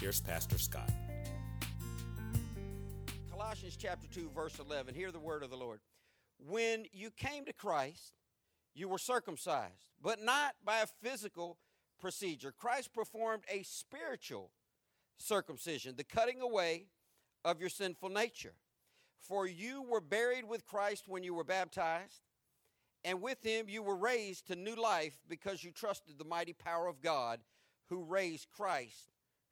here's Pastor Scott. Colossians chapter 2, verse 11. Hear the word of the Lord. When you came to Christ, you were circumcised, but not by a physical procedure. Christ performed a spiritual circumcision, the cutting away of your sinful nature. For you were buried with Christ when you were baptized, and with him you were raised to new life because you trusted the mighty power of God who raised Christ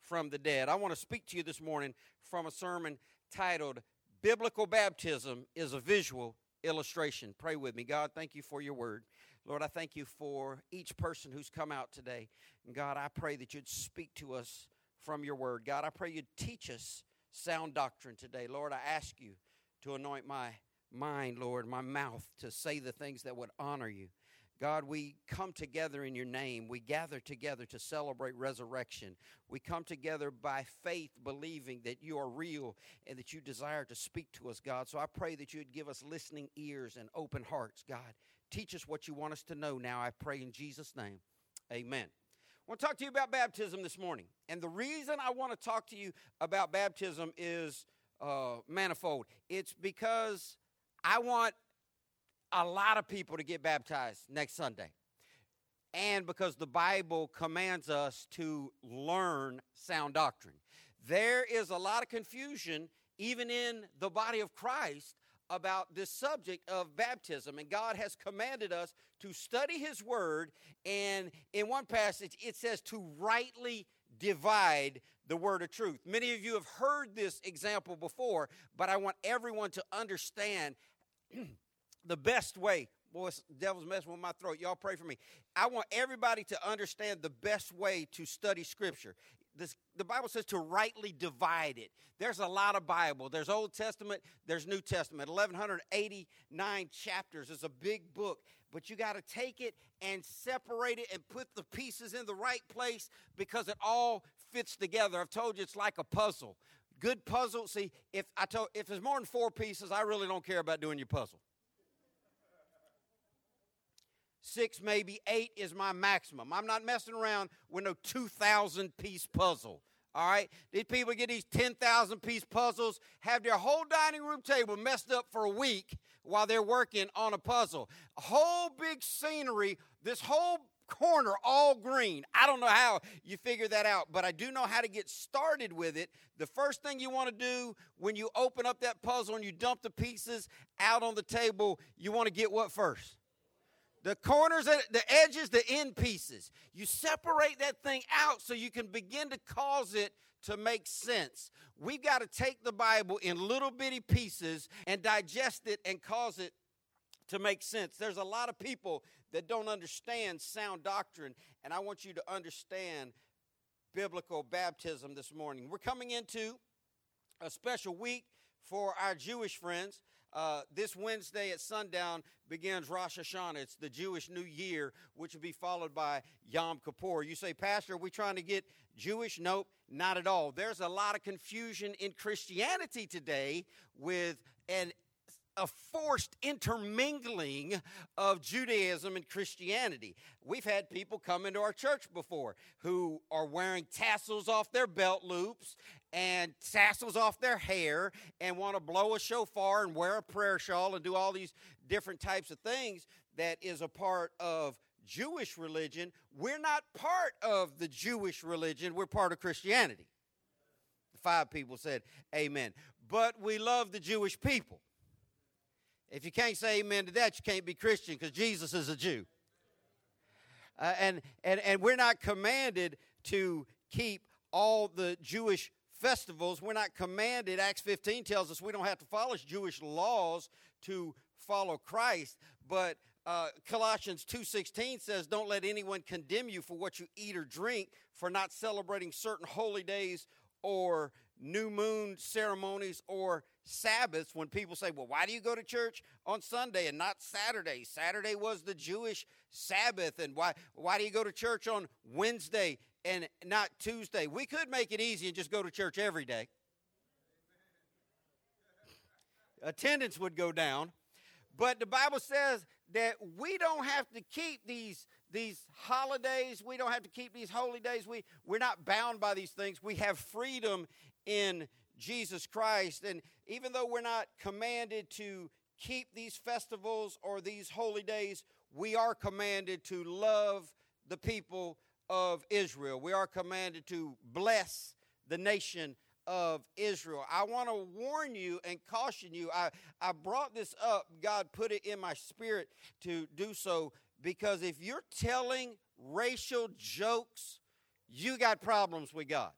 from the dead. I want to speak to you this morning from a sermon titled Biblical Baptism is a Visual Illustration. Pray with me. God, thank you for your word. Lord, I thank you for each person who's come out today. And God, I pray that you'd speak to us from your word. God, I pray you'd teach us sound doctrine today. Lord, I ask you to anoint my mind, Lord, my mouth to say the things that would honor you. God, we come together in your name. We gather together to celebrate resurrection. We come together by faith, believing that you are real and that you desire to speak to us, God. So I pray that you would give us listening ears and open hearts, God. Teach us what you want us to know now, I pray in Jesus' name. Amen. I want to talk to you about baptism this morning. And the reason I want to talk to you about baptism is uh, manifold. It's because I want a lot of people to get baptized next Sunday. And because the Bible commands us to learn sound doctrine. There is a lot of confusion, even in the body of Christ, about this subject of baptism. And God has commanded us to study His Word. And in one passage, it says to rightly divide the word of truth. Many of you have heard this example before, but I want everyone to understand the best way. Boy, devil's messing with my throat. Y'all pray for me. I want everybody to understand the best way to study Scripture. This, the Bible says to rightly divide it. There's a lot of Bible. There's Old Testament, there's New Testament. 1189 chapters is a big book, but you got to take it and separate it and put the pieces in the right place because it all fits together. I've told you it's like a puzzle. Good puzzle. See, if I told if there's more than four pieces, I really don't care about doing your puzzle. Six, maybe eight is my maximum. I'm not messing around with no 2,000 piece puzzle. All right? These people get these 10,000 piece puzzles, have their whole dining room table messed up for a week while they're working on a puzzle. A whole big scenery, this whole corner all green. I don't know how you figure that out, but I do know how to get started with it. The first thing you want to do when you open up that puzzle and you dump the pieces out on the table, you want to get what first? The corners, the edges, the end pieces. You separate that thing out so you can begin to cause it to make sense. We've got to take the Bible in little bitty pieces and digest it and cause it to make sense. There's a lot of people that don't understand sound doctrine, and I want you to understand biblical baptism this morning. We're coming into a special week for our Jewish friends. Uh, this Wednesday at sundown begins Rosh Hashanah. It's the Jewish New Year, which will be followed by Yom Kippur. You say, Pastor, are we trying to get Jewish? Nope, not at all. There's a lot of confusion in Christianity today with an a forced intermingling of Judaism and Christianity. We've had people come into our church before who are wearing tassels off their belt loops and tassels off their hair and want to blow a shofar and wear a prayer shawl and do all these different types of things that is a part of Jewish religion. We're not part of the Jewish religion, we're part of Christianity. The Five people said amen. But we love the Jewish people. If you can't say amen to that, you can't be Christian because Jesus is a Jew. Uh, and, and, and we're not commanded to keep all the Jewish festivals. We're not commanded. Acts 15 tells us we don't have to follow Jewish laws to follow Christ. But uh, Colossians 2.16 says, don't let anyone condemn you for what you eat or drink, for not celebrating certain holy days or new moon ceremonies or Sabbaths when people say, well, why do you go to church on Sunday and not Saturday? Saturday was the Jewish Sabbath, and why, why do you go to church on Wednesday and not Tuesday? We could make it easy and just go to church every day. Attendance would go down. But the Bible says that we don't have to keep these these holidays. We don't have to keep these holy days. We we're not bound by these things. We have freedom in Jesus Christ. And even though we're not commanded to keep these festivals or these holy days, we are commanded to love the people of Israel. We are commanded to bless the nation of Israel. I want to warn you and caution you. I, I brought this up, God put it in my spirit to do so because if you're telling racial jokes, you got problems with God.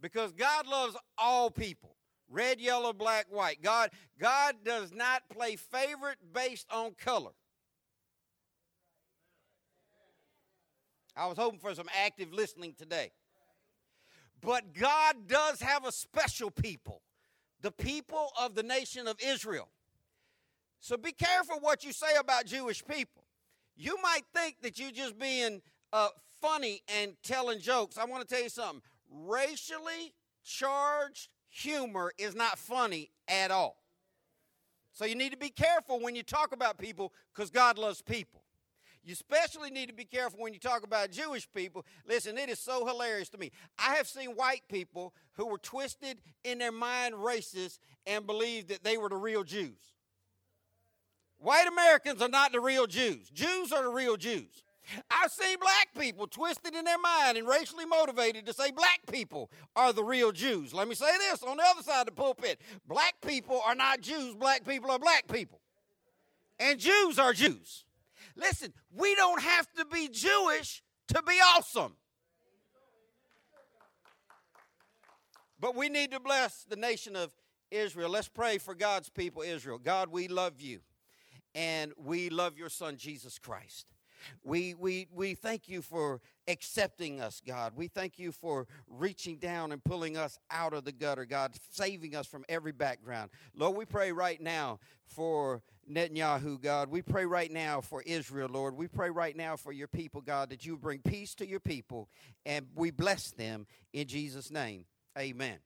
Because God loves all people. Red, yellow, black, white. God God does not play favorite based on color. I was hoping for some active listening today. But God does have a special people, the people of the nation of Israel. So be careful what you say about Jewish people. You might think that you're just being uh, funny and telling jokes. I want to tell you something. Racially charged humor is not funny at all. So you need to be careful when you talk about people because God loves people. You especially need to be careful when you talk about Jewish people. Listen, it is so hilarious to me. I have seen white people who were twisted in their mind racist and believed that they were the real Jews. White Americans are not the real Jews. Jews are the real Jews. I've seen black people twisted in their mind and racially motivated to say black people are the real Jews. Let me say this on the other side of the pulpit black people are not Jews, black people are black people. And Jews are Jews. Listen, we don't have to be Jewish to be awesome. But we need to bless the nation of Israel. Let's pray for God's people, Israel. God, we love you, and we love your son, Jesus Christ. We, we, we thank you for accepting us, God. We thank you for reaching down and pulling us out of the gutter, God, saving us from every background. Lord, we pray right now for Netanyahu, God. We pray right now for Israel, Lord. We pray right now for your people, God, that you bring peace to your people, and we bless them in Jesus' name. Amen.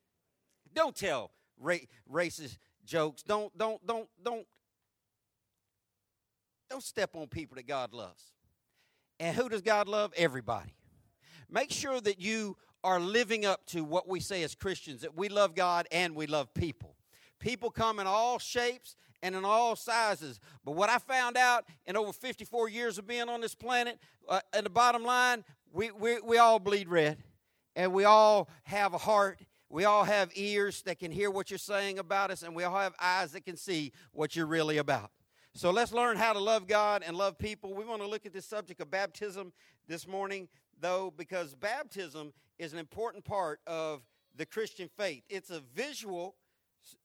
Don't tell ra- racist jokes. Don't, don't, don't, don't, don't step on people that God loves. And who does God love? Everybody. Make sure that you are living up to what we say as Christians that we love God and we love people. People come in all shapes and in all sizes. But what I found out in over 54 years of being on this planet, uh, and the bottom line, we, we, we all bleed red. And we all have a heart. We all have ears that can hear what you're saying about us. And we all have eyes that can see what you're really about. So let's learn how to love God and love people. We want to look at this subject of baptism this morning, though, because baptism is an important part of the Christian faith. It's a visual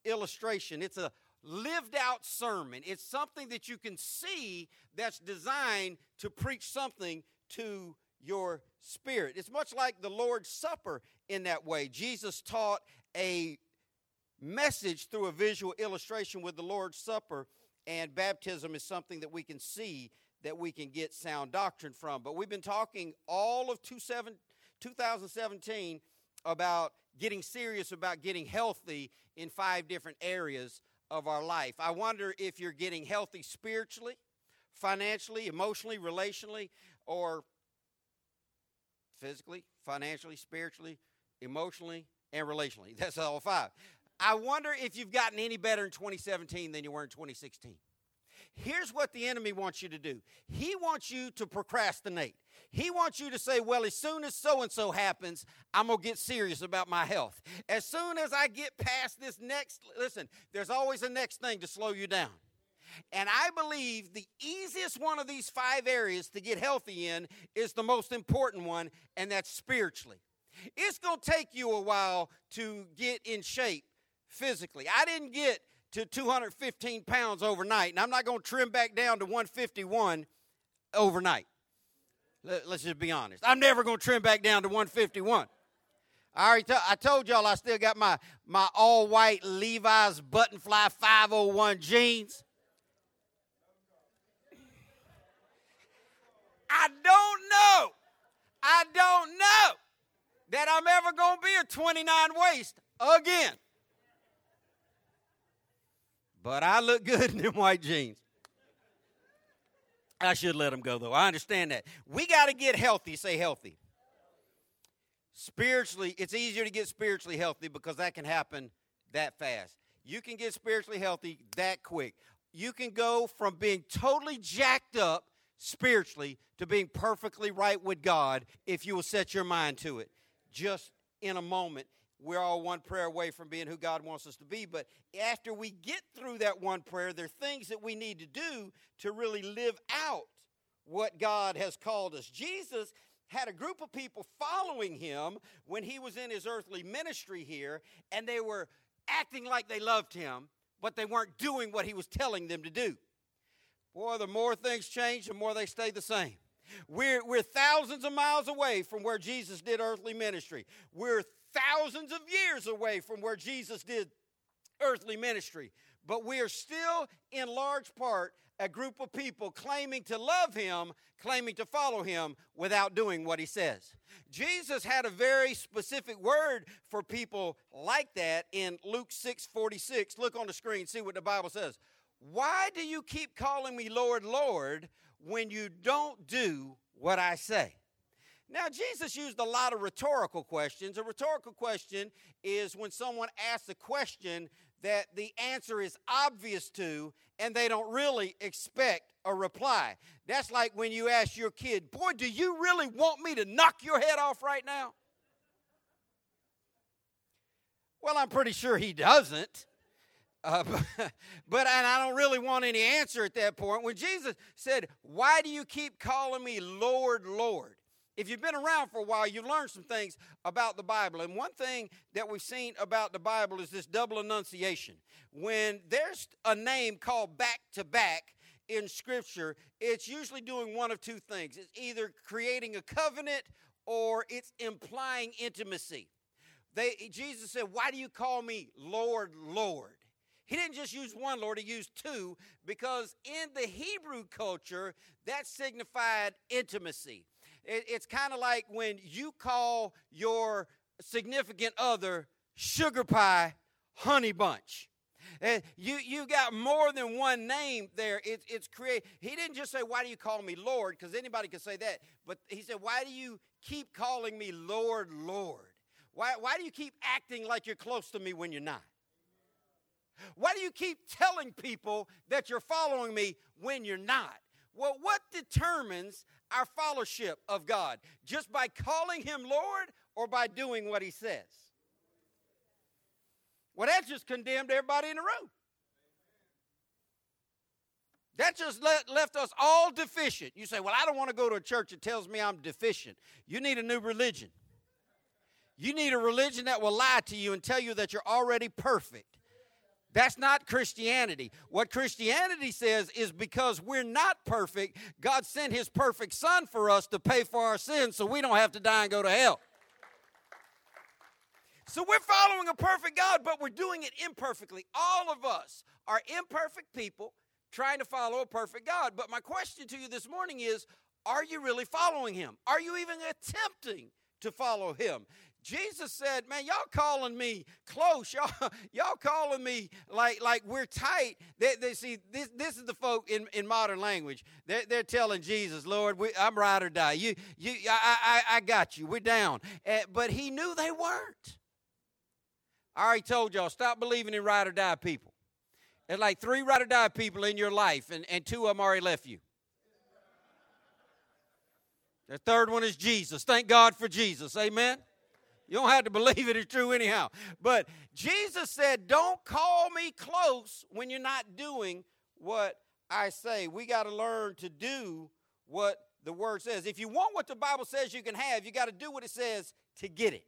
illustration, it's a lived out sermon. It's something that you can see that's designed to preach something to your spirit. It's much like the Lord's Supper in that way. Jesus taught a message through a visual illustration with the Lord's Supper and baptism is something that we can see that we can get sound doctrine from. But we've been talking all of 2017 about getting serious about getting healthy in five different areas of our life. I wonder if you're getting healthy spiritually, financially, emotionally, relationally, or physically, financially, spiritually, emotionally, and relationally. That's all five. I wonder if you've gotten any better in 2017 than you were in 2016. Here's what the enemy wants you to do he wants you to procrastinate. He wants you to say, Well, as soon as so and so happens, I'm going to get serious about my health. As soon as I get past this next, listen, there's always a next thing to slow you down. And I believe the easiest one of these five areas to get healthy in is the most important one, and that's spiritually. It's going to take you a while to get in shape physically. I didn't get to 215 pounds overnight, and I'm not going to trim back down to 151 overnight. Let's just be honest. I'm never going to trim back down to 151. I already to- I told y'all I still got my, my all white Levi's button fly 501 jeans. I don't know. I don't know that I'm ever going to be a 29 waist again. But I look good in them white jeans. I should let them go, though. I understand that. We got to get healthy. Say healthy. Spiritually, it's easier to get spiritually healthy because that can happen that fast. You can get spiritually healthy that quick. You can go from being totally jacked up spiritually to being perfectly right with God if you will set your mind to it. Just in a moment, we're all one prayer away from being who God wants us to be. But after we get through that one prayer, there are things that we need to do to really live out what God has called us. Jesus had a group of people following him when he was in his earthly ministry here, and they were acting like they loved him, but they weren't doing what he was telling them to do. Boy, the more things change, the more they stay the same. We're, we're thousands of miles away from where Jesus did earthly ministry. We're thousands of years away from where Jesus did earthly ministry. But we are still, in large part, a group of people claiming to love him, claiming to follow him without doing what he says. Jesus had a very specific word for people like that in Luke 6 46. Look on the screen, see what the Bible says. Why do you keep calling me Lord, Lord, when you don't do what I say? Now, Jesus used a lot of rhetorical questions. A rhetorical question is when someone asks a question that the answer is obvious to and they don't really expect a reply. That's like when you ask your kid, Boy, do you really want me to knock your head off right now? Well, I'm pretty sure he doesn't. Uh, but, but and I don't really want any answer at that point. When Jesus said, Why do you keep calling me Lord, Lord? If you've been around for a while, you've learned some things about the Bible. And one thing that we've seen about the Bible is this double enunciation. When there's a name called back to back in Scripture, it's usually doing one of two things it's either creating a covenant or it's implying intimacy. They, Jesus said, Why do you call me Lord, Lord? He didn't just use one Lord, he used two because in the Hebrew culture, that signified intimacy. It, it's kind of like when you call your significant other sugar pie honey bunch. You you got more than one name there. It, it's create. He didn't just say, "Why do you call me Lord?" Because anybody could say that. But he said, "Why do you keep calling me Lord, Lord? Why why do you keep acting like you're close to me when you're not? Why do you keep telling people that you're following me when you're not? Well, what determines our fellowship of God? Just by calling him Lord or by doing what he says? Well, that just condemned everybody in the room. That just let, left us all deficient. You say, Well, I don't want to go to a church that tells me I'm deficient. You need a new religion. You need a religion that will lie to you and tell you that you're already perfect. That's not Christianity. What Christianity says is because we're not perfect, God sent His perfect Son for us to pay for our sins so we don't have to die and go to hell. So we're following a perfect God, but we're doing it imperfectly. All of us are imperfect people trying to follow a perfect God. But my question to you this morning is are you really following Him? Are you even attempting to follow Him? Jesus said, "Man, y'all calling me close. Y'all, y'all calling me like like we're tight." They, they see this. This is the folk in, in modern language. They're, they're telling Jesus, "Lord, we, I'm ride or die. You, you, I, I, I got you. We're down." Uh, but he knew they weren't. I already told y'all, stop believing in ride or die people. There's like three ride or die people in your life, and, and two of them already left you. The third one is Jesus. Thank God for Jesus. Amen. You don't have to believe it is true anyhow. But Jesus said, Don't call me close when you're not doing what I say. We got to learn to do what the word says. If you want what the Bible says you can have, you got to do what it says to get it.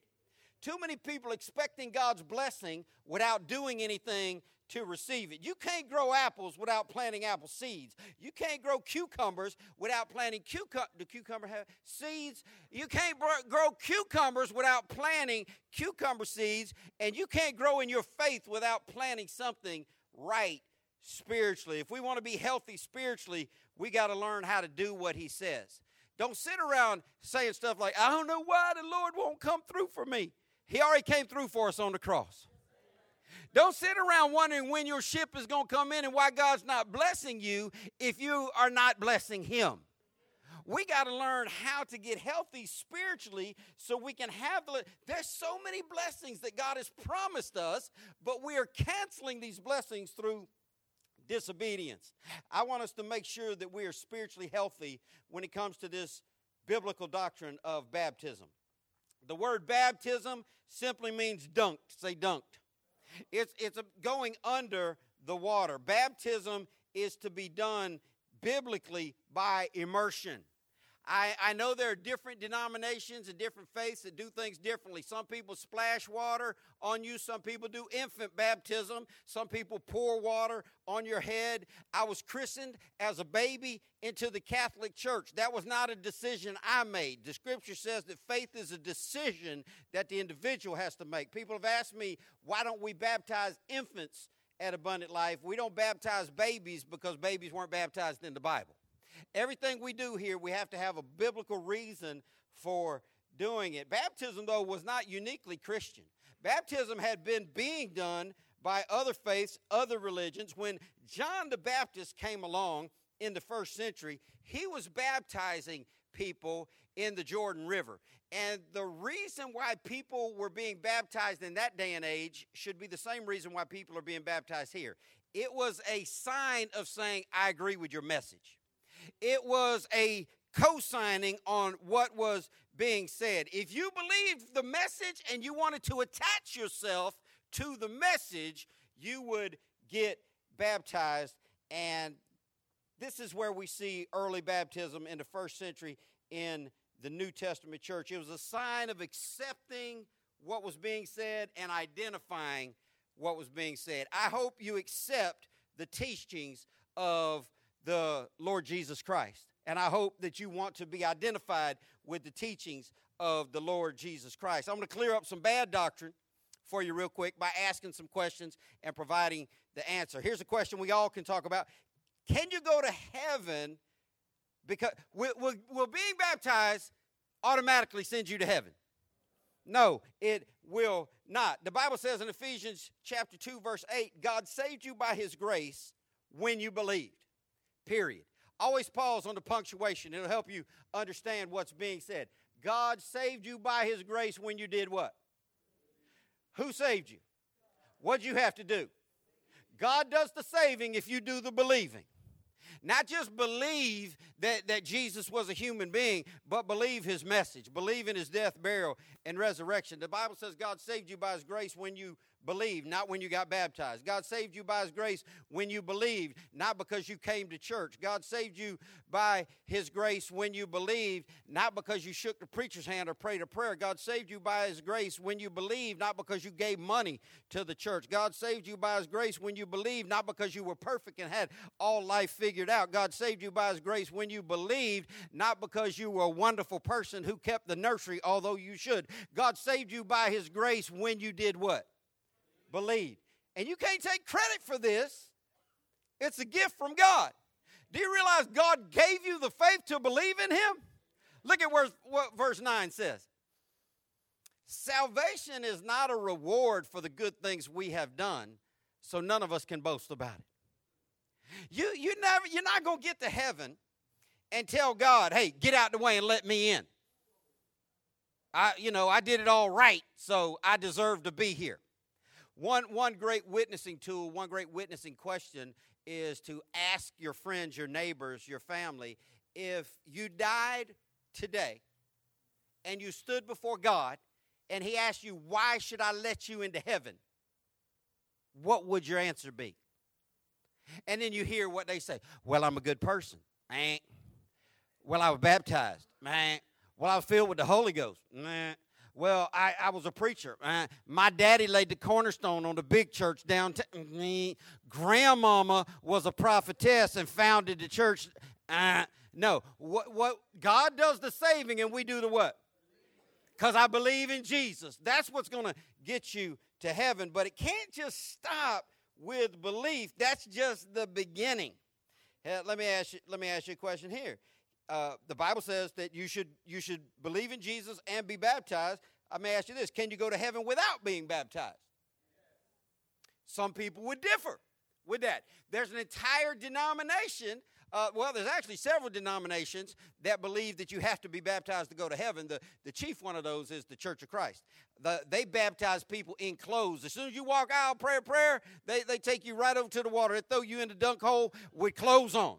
Too many people expecting God's blessing without doing anything to receive it. You can't grow apples without planting apple seeds. You can't grow cucumbers without planting cucumber. Do cucumber have seeds? You can't grow cucumbers without planting cucumber seeds, and you can't grow in your faith without planting something right spiritually. If we want to be healthy spiritually, we got to learn how to do what he says. Don't sit around saying stuff like, I don't know why the Lord won't come through for me. He already came through for us on the cross. Don't sit around wondering when your ship is going to come in and why God's not blessing you if you are not blessing Him. We got to learn how to get healthy spiritually so we can have the. There's so many blessings that God has promised us, but we are canceling these blessings through disobedience. I want us to make sure that we are spiritually healthy when it comes to this biblical doctrine of baptism. The word baptism simply means dunked. Say dunked. It's, it's going under the water. Baptism is to be done biblically by immersion. I, I know there are different denominations and different faiths that do things differently. Some people splash water on you, some people do infant baptism, some people pour water on your head. I was christened as a baby into the Catholic Church. That was not a decision I made. The scripture says that faith is a decision that the individual has to make. People have asked me, why don't we baptize infants at Abundant Life? We don't baptize babies because babies weren't baptized in the Bible. Everything we do here, we have to have a biblical reason for doing it. Baptism, though, was not uniquely Christian. Baptism had been being done by other faiths, other religions. When John the Baptist came along in the first century, he was baptizing people in the Jordan River. And the reason why people were being baptized in that day and age should be the same reason why people are being baptized here. It was a sign of saying, I agree with your message. It was a co signing on what was being said. If you believed the message and you wanted to attach yourself to the message, you would get baptized. And this is where we see early baptism in the first century in the New Testament church. It was a sign of accepting what was being said and identifying what was being said. I hope you accept the teachings of the Lord Jesus Christ. And I hope that you want to be identified with the teachings of the Lord Jesus Christ. I'm going to clear up some bad doctrine for you real quick by asking some questions and providing the answer. Here's a question we all can talk about Can you go to heaven because will, will, will being baptized automatically send you to heaven? No, it will not. The Bible says in Ephesians chapter 2 verse 8, God saved you by his grace when you believed period. Always pause on the punctuation. It'll help you understand what's being said. God saved you by his grace when you did what? Who saved you? What'd you have to do? God does the saving if you do the believing. Not just believe that, that Jesus was a human being, but believe his message. Believe in his death, burial, and resurrection. The Bible says God saved you by his grace when you believed, not when you got baptized. God saved you by His grace when you believed, not because you came to church. God saved you by His grace when you believed, not because you shook the preacher's hand or prayed a prayer. God saved you by His grace when you believed, not because you gave money to the church. God saved you by His grace when you believed, not because you were perfect and had all life figured out. God saved you by His grace when you believed, not because you were a wonderful person who kept the nursery, although you should. God saved you by His grace when you did what? believe. And you can't take credit for this, it's a gift from God. Do you realize God gave you the faith to believe in Him? Look at what verse 9 says. Salvation is not a reward for the good things we have done, so none of us can boast about it. You, you never, you're not going to get to heaven and tell God, hey, get out the way and let me in. I, you know, I did it all right, so I deserve to be here. One, one great witnessing tool, one great witnessing question is to ask your friends, your neighbors, your family if you died today and you stood before God and He asked you, Why should I let you into heaven? What would your answer be? And then you hear what they say. Well, I'm a good person. Well, I was baptized. Well, I was filled with the Holy Ghost. Man. Well, I, I was a preacher. Uh, my daddy laid the cornerstone on the big church downtown. Mm, Grandmama was a prophetess and founded the church. Uh, no, what, what God does the saving and we do the what? Because I believe in Jesus. That's what's going to get you to heaven. But it can't just stop with belief. That's just the beginning. Let me ask you. Let me ask you a question here. Uh, the Bible says that you should you should believe in Jesus and be baptized. I may ask you this: Can you go to heaven without being baptized? Some people would differ with that. There's an entire denomination. Uh, well, there's actually several denominations that believe that you have to be baptized to go to heaven. The, the chief one of those is the Church of Christ. The, they baptize people in clothes. As soon as you walk out, pray a prayer, they, they take you right over to the water. They throw you in the dunk hole with clothes on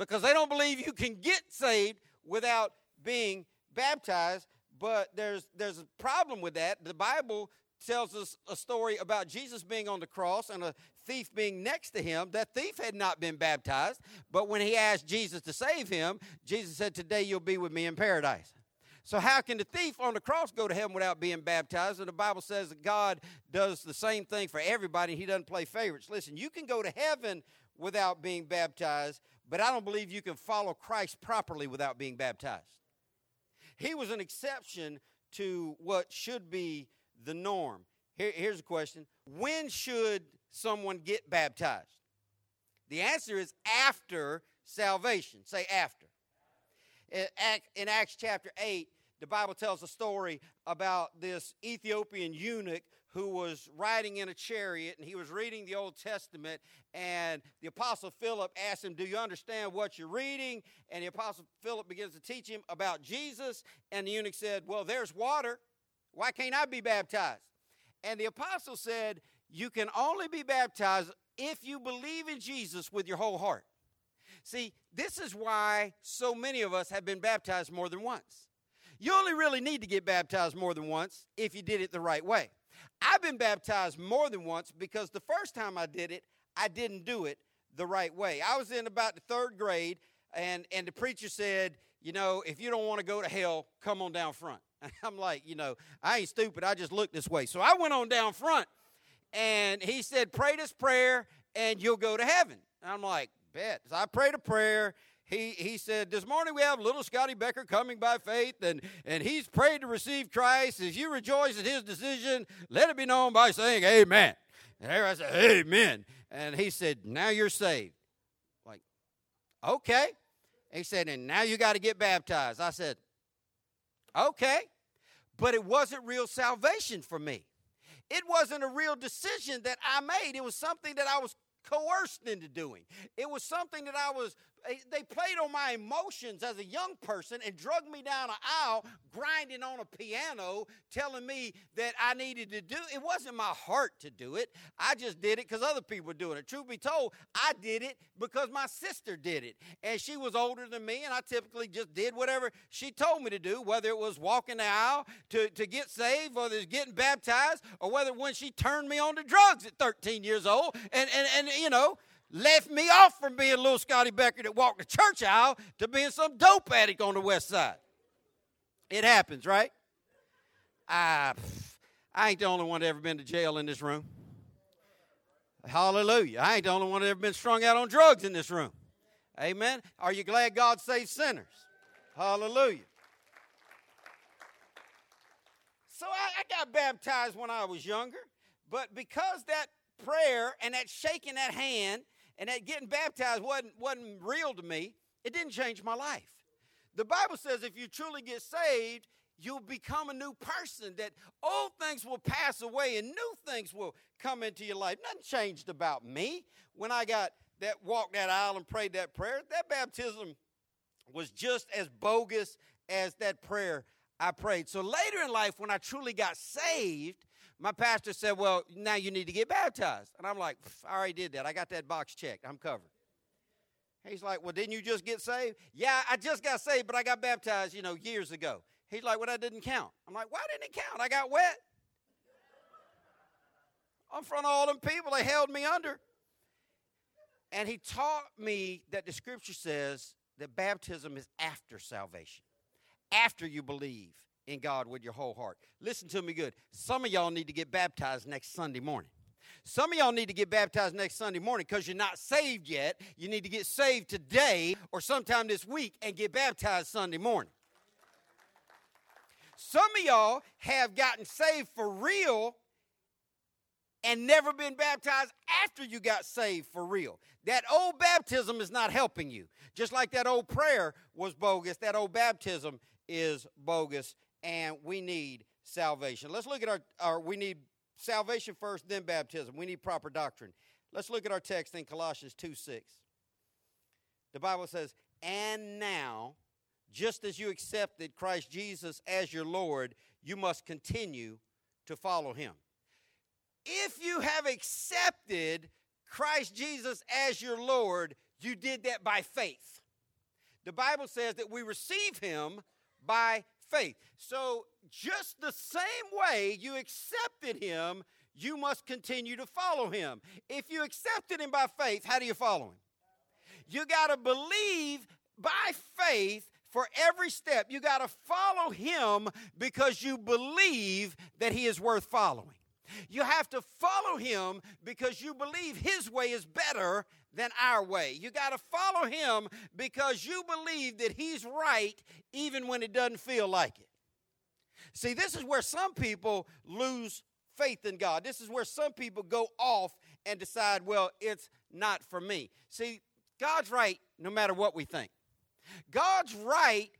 because they don't believe you can get saved without being baptized. But there's, there's a problem with that. The Bible tells us a story about Jesus being on the cross and a thief being next to him. That thief had not been baptized, but when he asked Jesus to save him, Jesus said, Today you'll be with me in paradise. So, how can the thief on the cross go to heaven without being baptized? And the Bible says that God does the same thing for everybody. He doesn't play favorites. Listen, you can go to heaven without being baptized, but I don't believe you can follow Christ properly without being baptized. He was an exception to what should be the norm. Here, here's a question When should someone get baptized? The answer is after salvation. Say after. In Acts chapter 8, the Bible tells a story about this Ethiopian eunuch who was riding in a chariot and he was reading the Old Testament. And the Apostle Philip asked him, Do you understand what you're reading? And the Apostle Philip begins to teach him about Jesus. And the eunuch said, Well, there's water. Why can't I be baptized? And the apostle said, You can only be baptized if you believe in Jesus with your whole heart. See, this is why so many of us have been baptized more than once. You only really need to get baptized more than once if you did it the right way. I've been baptized more than once because the first time I did it, I didn't do it the right way. I was in about the third grade, and, and the preacher said, You know, if you don't want to go to hell, come on down front. And I'm like, You know, I ain't stupid. I just look this way. So I went on down front, and he said, Pray this prayer, and you'll go to heaven. And I'm like, Bet. So I prayed a prayer, he, he said, This morning we have little Scotty Becker coming by faith, and, and he's prayed to receive Christ. As you rejoice at his decision, let it be known by saying, Amen. And there I said, Amen. And he said, Now you're saved. Like, okay. He said, And now you got to get baptized. I said, Okay. But it wasn't real salvation for me. It wasn't a real decision that I made. It was something that I was coerced into doing. It was something that I was they played on my emotions as a young person and drug me down an aisle, grinding on a piano, telling me that I needed to do it. wasn't my heart to do it. I just did it because other people were doing it. Truth be told, I did it because my sister did it. And she was older than me, and I typically just did whatever she told me to do, whether it was walking the aisle to, to get saved, whether it's getting baptized, or whether when she turned me on to drugs at 13 years old. And, and, and you know, left me off from being little Scotty Becker that walked the church aisle to being some dope addict on the west side. It happens, right? I, I ain't the only one that ever been to jail in this room. Hallelujah. I ain't the only one that ever been strung out on drugs in this room. Amen. Are you glad God saves sinners? Hallelujah. So I, I got baptized when I was younger, but because that prayer and that shaking that hand and that getting baptized wasn't, wasn't real to me, it didn't change my life. The Bible says if you truly get saved, you'll become a new person, that old things will pass away and new things will come into your life. Nothing changed about me when I got that walked that aisle and prayed that prayer. That baptism was just as bogus as that prayer I prayed. So later in life, when I truly got saved, my pastor said, Well, now you need to get baptized. And I'm like, I already did that. I got that box checked. I'm covered. He's like, Well, didn't you just get saved? Yeah, I just got saved, but I got baptized, you know, years ago. He's like, Well, that didn't count. I'm like, Why didn't it count? I got wet. In front of all them people, they held me under. And he taught me that the scripture says that baptism is after salvation, after you believe in God with your whole heart. Listen to me good. Some of y'all need to get baptized next Sunday morning. Some of y'all need to get baptized next Sunday morning because you're not saved yet. You need to get saved today or sometime this week and get baptized Sunday morning. Some of y'all have gotten saved for real and never been baptized after you got saved for real. That old baptism is not helping you. Just like that old prayer was bogus, that old baptism is bogus, and we need salvation. Let's look at our, our we need salvation first, then baptism. We need proper doctrine. Let's look at our text in Colossians 2 6. The Bible says, And now, just as you accepted Christ Jesus as your Lord, you must continue to follow him. If you have accepted Christ Jesus as your Lord, you did that by faith. The Bible says that we receive him by faith. So, just the same way you accepted him, you must continue to follow him. If you accepted him by faith, how do you follow him? You got to believe by faith for every step. You got to follow him because you believe that he is worth following. You have to follow him because you believe his way is better than our way. You got to follow him because you believe that he's right even when it doesn't feel like it. See, this is where some people lose faith in God. This is where some people go off and decide, well, it's not for me. See, God's right no matter what we think. God's right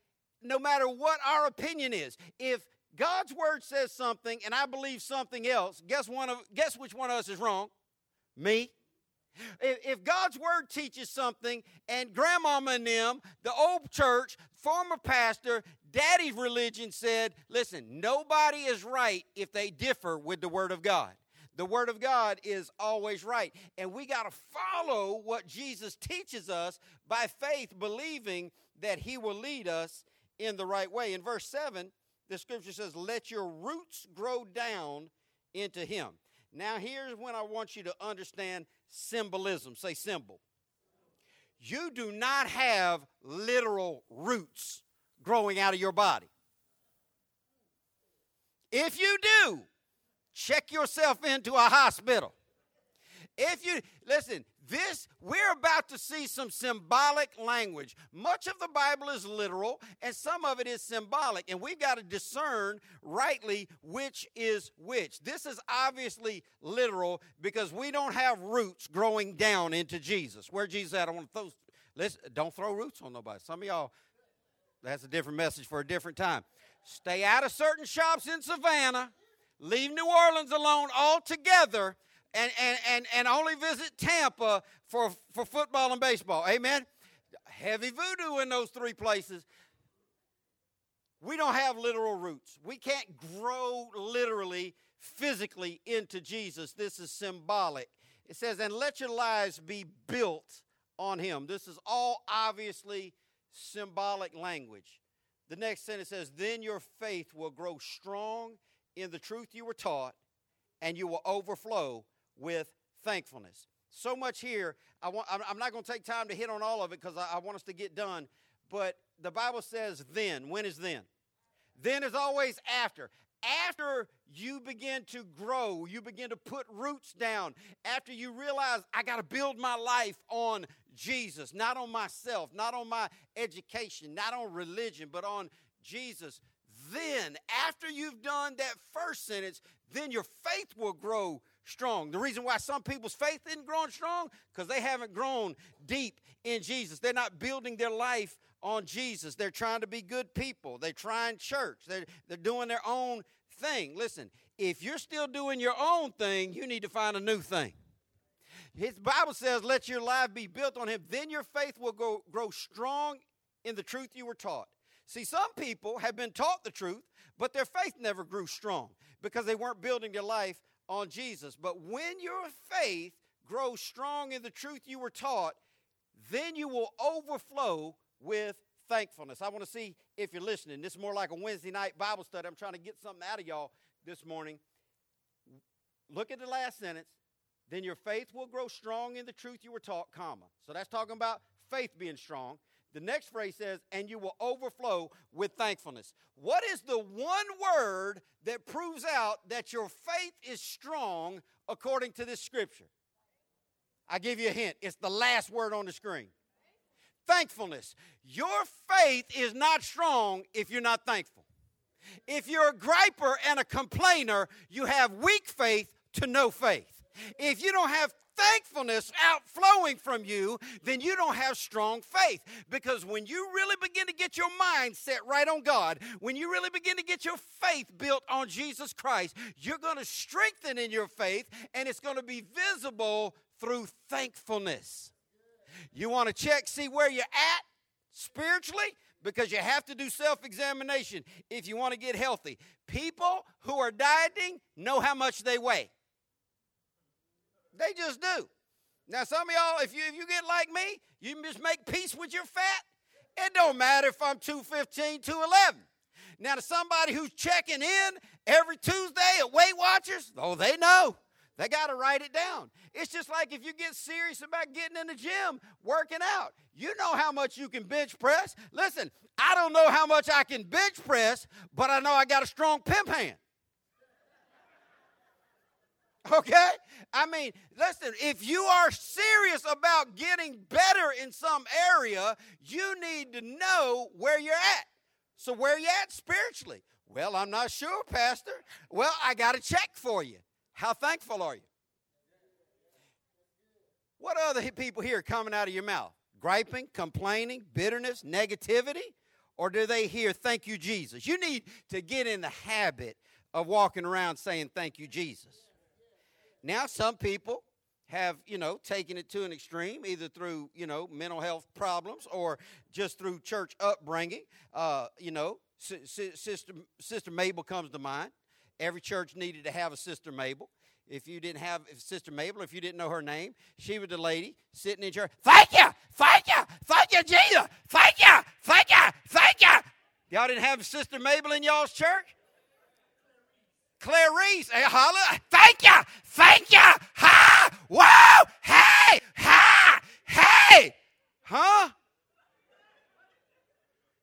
no matter what our opinion is. If God's word says something and I believe something else, guess one of guess which one of us is wrong? Me. If God's word teaches something and grandmama and them, the old church, former pastor, daddy's religion said, listen, nobody is right if they differ with the word of God. The word of God is always right. And we got to follow what Jesus teaches us by faith, believing that he will lead us in the right way. In verse 7, the scripture says, Let your roots grow down into him. Now, here's when I want you to understand symbolism. Say symbol. You do not have literal roots growing out of your body. If you do, check yourself into a hospital. If you listen, this we're about to see some symbolic language. Much of the Bible is literal and some of it is symbolic, and we've got to discern rightly which is which. This is obviously literal because we don't have roots growing down into Jesus. Where Jesus at? I want to throw listen, don't throw roots on nobody. Some of y'all that's a different message for a different time. Stay out of certain shops in Savannah. Leave New Orleans alone altogether and, and, and, and only visit Tampa for, for football and baseball. Amen? Heavy voodoo in those three places. We don't have literal roots. We can't grow literally, physically into Jesus. This is symbolic. It says, and let your lives be built on him. This is all obviously symbolic language. The next sentence says, then your faith will grow strong in the truth you were taught, and you will overflow with thankfulness. So much here. I want, I'm not going to take time to hit on all of it because I, I want us to get done. But the Bible says then. When is then? Then is always after. After you begin to grow, you begin to put roots down. After you realize, I got to build my life on Jesus, not on myself, not on my education, not on religion, but on Jesus. Then, after you've done that first sentence, then your faith will grow strong. The reason why some people's faith isn't growing strong because they haven't grown deep in Jesus. They're not building their life on Jesus. They're trying to be good people. They're trying church. They're, they're doing their own thing. Listen, if you're still doing your own thing, you need to find a new thing. His Bible says, let your life be built on him. Then your faith will go, grow strong in the truth you were taught. See, some people have been taught the truth, but their faith never grew strong because they weren't building their life on Jesus. But when your faith grows strong in the truth you were taught, then you will overflow with thankfulness. I want to see if you're listening. This is more like a Wednesday night Bible study. I'm trying to get something out of y'all this morning. Look at the last sentence. Then your faith will grow strong in the truth you were taught, comma. So that's talking about faith being strong. The next phrase says, and you will overflow with thankfulness. What is the one word that proves out that your faith is strong according to this scripture? I give you a hint. It's the last word on the screen. Thankfulness. Your faith is not strong if you're not thankful. If you're a griper and a complainer, you have weak faith to no faith. If you don't have thankfulness outflowing from you, then you don't have strong faith. Because when you really begin to get your mind set right on God, when you really begin to get your faith built on Jesus Christ, you're going to strengthen in your faith and it's going to be visible through thankfulness. You want to check, see where you're at spiritually? Because you have to do self examination if you want to get healthy. People who are dieting know how much they weigh. They just do. Now, some of y'all, if you if you get like me, you can just make peace with your fat. It don't matter if I'm 215, 211. Now, to somebody who's checking in every Tuesday at Weight Watchers, oh, they know. They got to write it down. It's just like if you get serious about getting in the gym, working out. You know how much you can bench press. Listen, I don't know how much I can bench press, but I know I got a strong pimp hand. Okay? I mean, listen, if you are serious about getting better in some area, you need to know where you're at. So, where you at spiritually? Well, I'm not sure, Pastor. Well, I got a check for you. How thankful are you? What other people here coming out of your mouth? Griping, complaining, bitterness, negativity? Or do they hear, thank you, Jesus? You need to get in the habit of walking around saying, thank you, Jesus. Now, some people have, you know, taken it to an extreme, either through, you know, mental health problems or just through church upbringing. Uh, you know, Sister, Sister Mabel comes to mind. Every church needed to have a Sister Mabel. If you didn't have Sister Mabel, if you didn't know her name, she was the lady sitting in church. Thank you, thank you, thank you, Jesus. Thank you, thank you, thank you. Y'all didn't have Sister Mabel in y'all's church? Clarice, hey, holla, thank you, thank you, ha, whoa, hey, ha, hey, huh?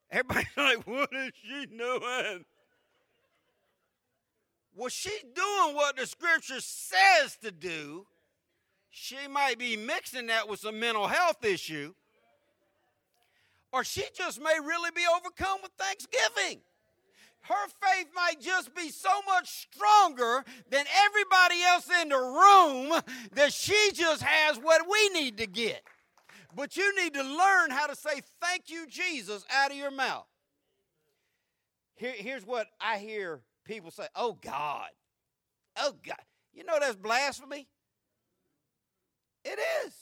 Everybody's like, what is she doing? Well, she's doing what the scripture says to do. She might be mixing that with some mental health issue. Or she just may really be overcome with thanksgiving. Her faith might just be so much stronger than everybody else in the room that she just has what we need to get. But you need to learn how to say thank you, Jesus, out of your mouth. Here, here's what I hear people say, oh God. Oh God. You know that's blasphemy? It is.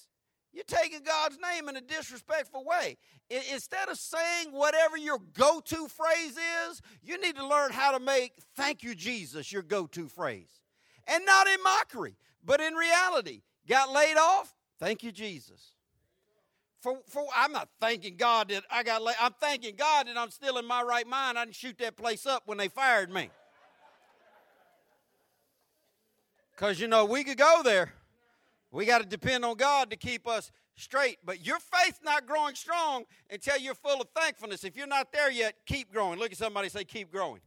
You're taking God's name in a disrespectful way. Instead of saying whatever your go to phrase is, you need to learn how to make thank you, Jesus, your go to phrase. And not in mockery, but in reality. Got laid off? Thank you, Jesus. For, for I'm not thanking God that I got laid. I'm thanking God that I'm still in my right mind. I didn't shoot that place up when they fired me. Because, you know, we could go there. We got to depend on God to keep us straight. But your faith's not growing strong until you're full of thankfulness. If you're not there yet, keep growing. Look at somebody say, keep growing.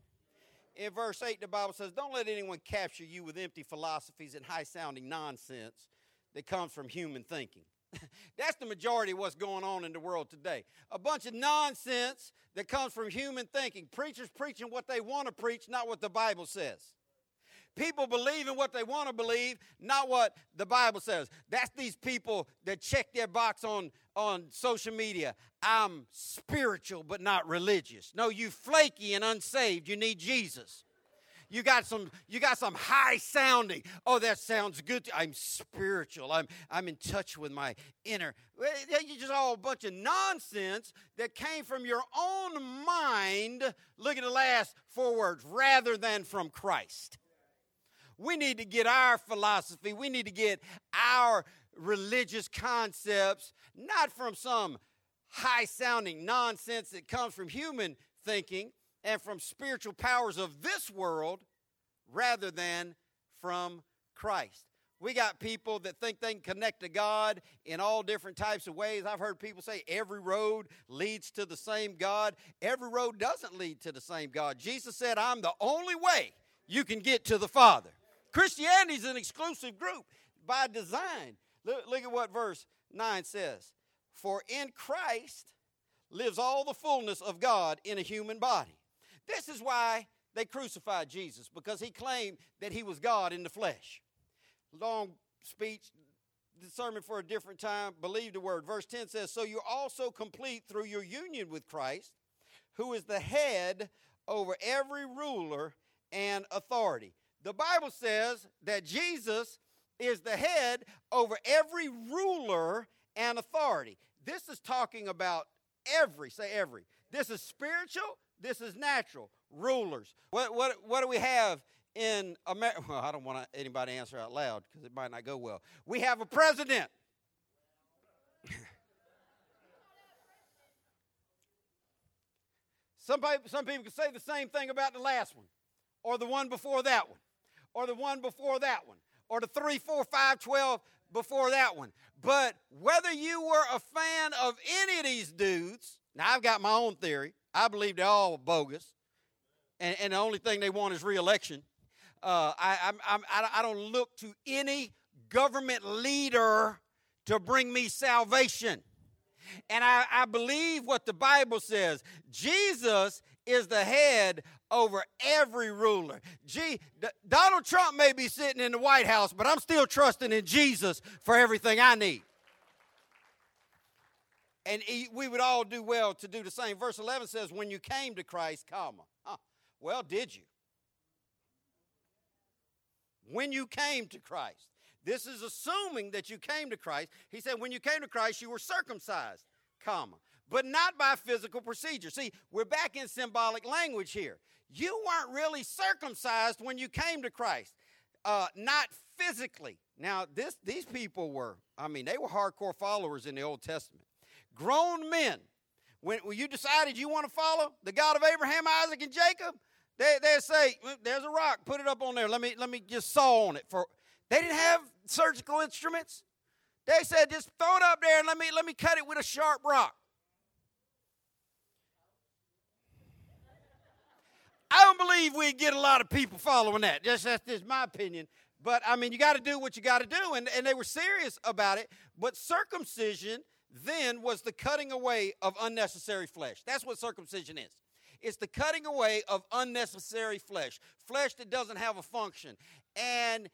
In verse 8, the Bible says, Don't let anyone capture you with empty philosophies and high sounding nonsense that comes from human thinking. That's the majority of what's going on in the world today. A bunch of nonsense that comes from human thinking. Preachers preaching what they want to preach, not what the Bible says. People believe in what they want to believe, not what the Bible says. That's these people that check their box on, on social media. I'm spiritual but not religious. No, you flaky and unsaved. You need Jesus. You got some you got some high sounding. Oh, that sounds good. I'm spiritual. I'm I'm in touch with my inner. You just all a bunch of nonsense that came from your own mind. Look at the last four words, rather than from Christ. We need to get our philosophy, we need to get our religious concepts, not from some high sounding nonsense that comes from human thinking and from spiritual powers of this world rather than from Christ. We got people that think they can connect to God in all different types of ways. I've heard people say every road leads to the same God. Every road doesn't lead to the same God. Jesus said, I'm the only way you can get to the Father. Christianity is an exclusive group by design. Look, look at what verse 9 says For in Christ lives all the fullness of God in a human body. This is why they crucified Jesus, because he claimed that he was God in the flesh long speech, the sermon for a different time. Believe the word. Verse 10 says, So you're also complete through your union with Christ, who is the head over every ruler and authority. The Bible says that Jesus is the head over every ruler and authority. This is talking about every, say every. This is spiritual, this is natural. Rulers. What, what, what do we have in America, well, I don't want anybody to answer out loud because it might not go well. We have a president. some, people, some people can say the same thing about the last one, or the one before that one, or the one before that one, or the three, four, five, twelve before that one. But whether you were a fan of any of these dudes, now I've got my own theory. I believe they're all bogus, and, and the only thing they want is reelection. Uh, I, I'm, I'm, I don't look to any government leader to bring me salvation. And I, I believe what the Bible says Jesus is the head over every ruler. Gee, D- Donald Trump may be sitting in the White House, but I'm still trusting in Jesus for everything I need. And he, we would all do well to do the same. Verse 11 says, When you came to Christ, comma. Huh. Well, did you? when you came to Christ. This is assuming that you came to Christ. He said, when you came to Christ, you were circumcised, comma, but not by physical procedure. See, we're back in symbolic language here. You weren't really circumcised when you came to Christ, uh, not physically. Now, this, these people were, I mean, they were hardcore followers in the Old Testament. Grown men, when, when you decided you want to follow the God of Abraham, Isaac, and Jacob, they they say, "There's a rock. Put it up on there. Let me let me just saw on it." For they didn't have surgical instruments. They said, "Just throw it up there and let me let me cut it with a sharp rock." I don't believe we get a lot of people following that. Just that's just my opinion. But I mean, you got to do what you got to do, and, and they were serious about it. But circumcision then was the cutting away of unnecessary flesh. That's what circumcision is. It's the cutting away of unnecessary flesh, flesh that doesn't have a function. And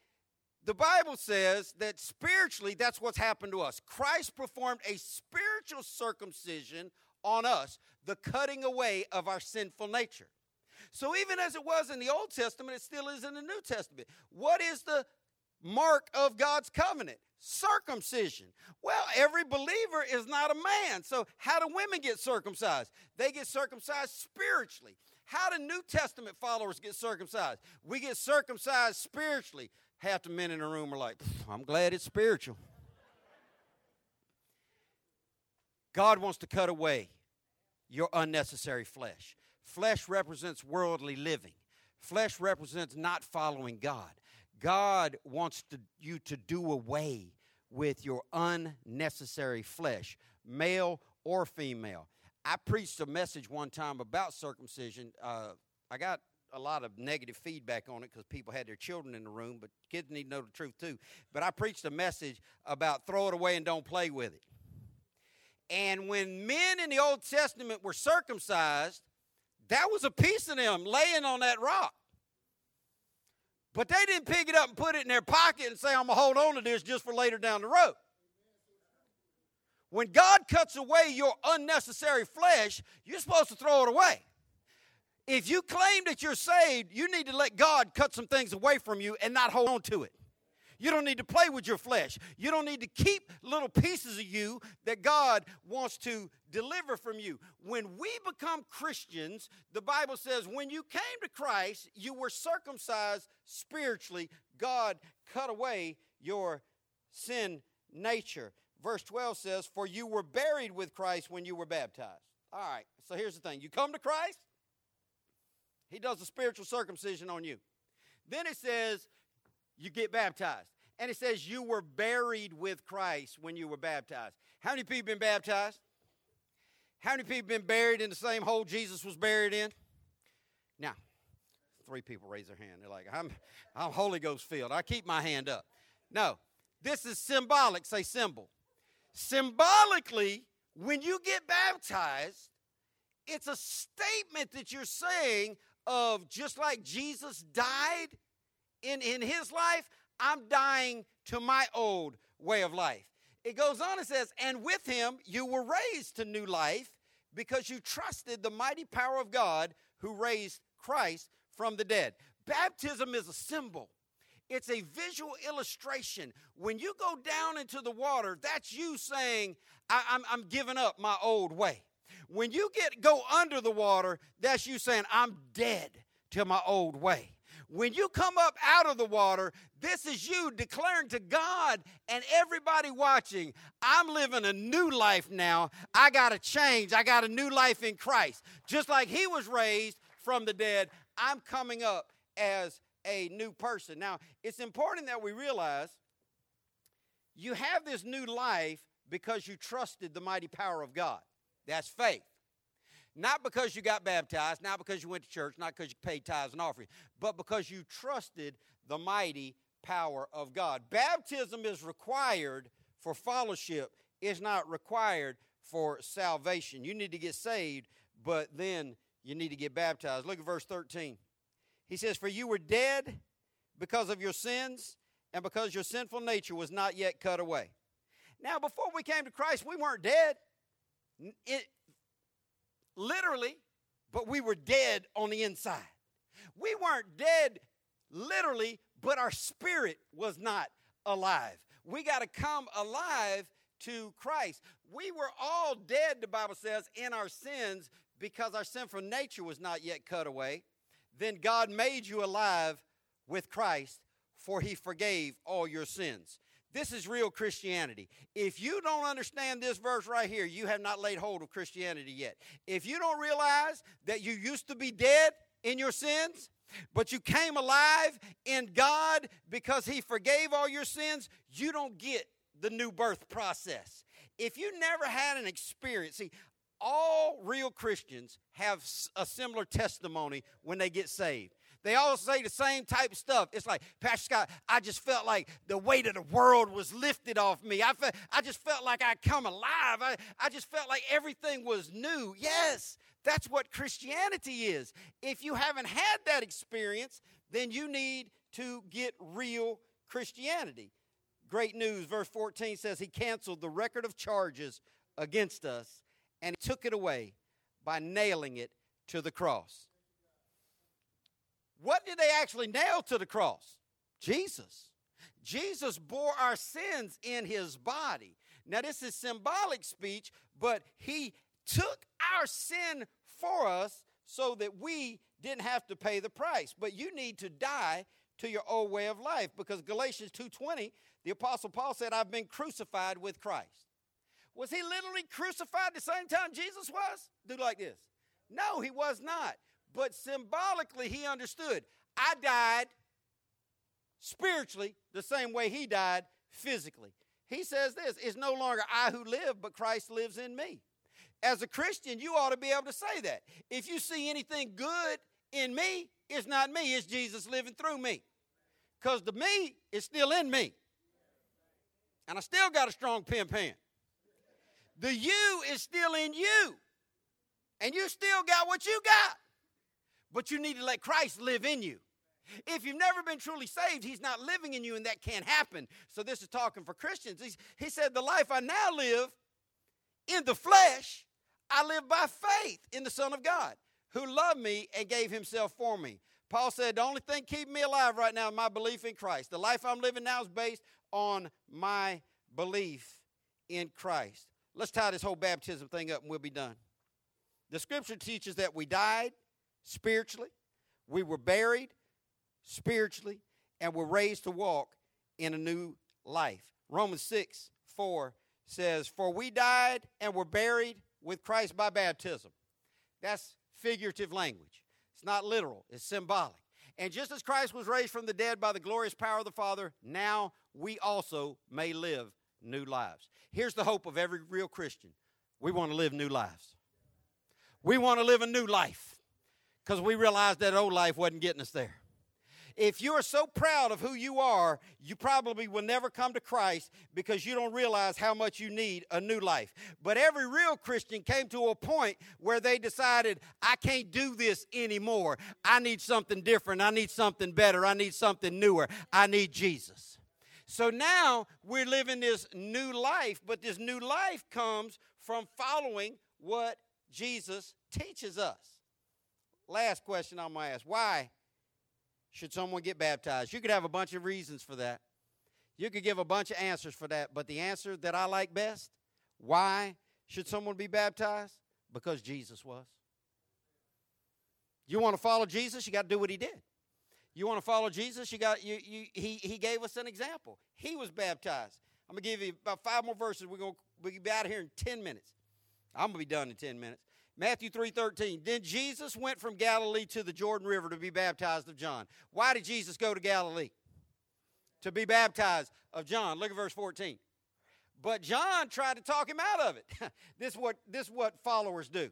the Bible says that spiritually, that's what's happened to us. Christ performed a spiritual circumcision on us, the cutting away of our sinful nature. So, even as it was in the Old Testament, it still is in the New Testament. What is the mark of God's covenant? circumcision. Well, every believer is not a man. So, how do women get circumcised? They get circumcised spiritually. How do New Testament followers get circumcised? We get circumcised spiritually. Half the men in the room are like, I'm glad it's spiritual. God wants to cut away your unnecessary flesh. Flesh represents worldly living, flesh represents not following God. God wants to, you to do away with your unnecessary flesh, male or female. I preached a message one time about circumcision. Uh, I got a lot of negative feedback on it because people had their children in the room, but kids need to know the truth too. But I preached a message about throw it away and don't play with it. And when men in the Old Testament were circumcised, that was a piece of them laying on that rock. But they didn't pick it up and put it in their pocket and say, I'm going to hold on to this just for later down the road. When God cuts away your unnecessary flesh, you're supposed to throw it away. If you claim that you're saved, you need to let God cut some things away from you and not hold on to it. You don't need to play with your flesh. You don't need to keep little pieces of you that God wants to deliver from you. When we become Christians, the Bible says, when you came to Christ, you were circumcised spiritually. God cut away your sin nature. Verse 12 says, For you were buried with Christ when you were baptized. All right, so here's the thing you come to Christ, He does a spiritual circumcision on you. Then it says, you get baptized. And it says you were buried with Christ when you were baptized. How many people been baptized? How many people been buried in the same hole Jesus was buried in? Now, three people raise their hand. They're like, I'm, I'm Holy Ghost filled. I keep my hand up. No, this is symbolic. Say symbol. Symbolically, when you get baptized, it's a statement that you're saying of just like Jesus died in, in his life, I'm dying to my old way of life. It goes on and says, and with him you were raised to new life because you trusted the mighty power of God who raised Christ from the dead. Baptism is a symbol. It's a visual illustration. When you go down into the water, that's you saying, I, am giving up my old way. When you get go under the water, that's you saying, I'm dead to my old way. When you come up out of the water, this is you declaring to God and everybody watching, I'm living a new life now. I got to change. I got a new life in Christ. Just like he was raised from the dead, I'm coming up as a new person. Now, it's important that we realize you have this new life because you trusted the mighty power of God. That's faith. Not because you got baptized, not because you went to church, not because you paid tithes and offerings, but because you trusted the mighty power of God. Baptism is required for fellowship, it's not required for salvation. You need to get saved, but then you need to get baptized. Look at verse 13. He says, For you were dead because of your sins and because your sinful nature was not yet cut away. Now, before we came to Christ, we weren't dead. It, literally, but we were dead on the inside. We weren't dead literally, but our spirit was not alive. We got to come alive to Christ. We were all dead, the Bible says, in our sins because our sinful nature was not yet cut away. Then God made you alive with Christ, for he forgave all your sins. This is real Christianity. If you don't understand this verse right here, you have not laid hold of Christianity yet. If you don't realize that you used to be dead in your sins, but you came alive in God because He forgave all your sins, you don't get the new birth process. If you never had an experience, see, all real Christians have a similar testimony when they get saved. They all say the same type of stuff. It's like, Pastor Scott, I just felt like the weight of the world was lifted off me. I, felt, I just felt like I come alive. I, I just felt like everything was new. Yes, that's what Christianity is. If you haven't had that experience, then you need to get real Christianity. Great news. Verse 14 says, He canceled the record of charges against us and He took it away by nailing it to the cross. What did they actually nail to the cross? Jesus. Jesus bore our sins in his body. Now, this is symbolic speech, but he took our sin for us so that we didn't have to pay the price. But you need to die to your old way of life because Galatians 2:20, the apostle Paul said, "I've been crucified with Christ." Was he literally crucified the same time Jesus was? Do like this. No, he was not. But symbolically, he understood I died spiritually the same way he died physically. He says this it's no longer I who live, but Christ lives in me. As a Christian, you ought to be able to say that. If you see anything good in me, it's not me, it's Jesus living through me. Because the me is still in me. And I still got a strong pin pan. The you is still in you. And you still got what you got but you need to let Christ live in you. If you've never been truly saved, He's not living in you, and that can't happen. So, this is talking for Christians. He's, he said, The life I now live in the flesh, I live by faith in the Son of God, who loved me and gave Himself for me. Paul said, The only thing keeping me alive right now is my belief in Christ. The life I'm living now is based on my belief in Christ. Let's tie this whole baptism thing up and we'll be done. The scripture teaches that we died spiritually, we were buried spiritually, and were raised to walk in a new life. Romans 6 4 says, For we died and were buried with Christ by baptism. That's figurative language. It's not literal, it's symbolic. And just as Christ was raised from the dead by the glorious power of the Father, now we also may live new lives. Here's the hope of every real Christian we want to live new lives. We want to live a new life because we realized that old life wasn't getting us there. If you are so proud of who you are, you probably will never come to Christ because you don't realize how much you need a new life. But every real Christian came to a point where they decided, I can't do this anymore. I need something different. I need something better. I need something newer. I need Jesus. So now we're living this new life, but this new life comes from following what Jesus teaches us. Last question I'm going to ask Why should someone get baptized? You could have a bunch of reasons for that. You could give a bunch of answers for that, but the answer that I like best why should someone be baptized? Because Jesus was. You want to follow Jesus, you got to do what he did. You want to follow Jesus, you got you, you he he gave us an example. He was baptized. I'm gonna give you about five more verses. We're gonna we'll be out of here in 10 minutes. I'm gonna be done in 10 minutes. Matthew 3:13. Then Jesus went from Galilee to the Jordan River to be baptized of John. Why did Jesus go to Galilee? To be baptized of John. Look at verse 14. But John tried to talk him out of it. this what this what followers do.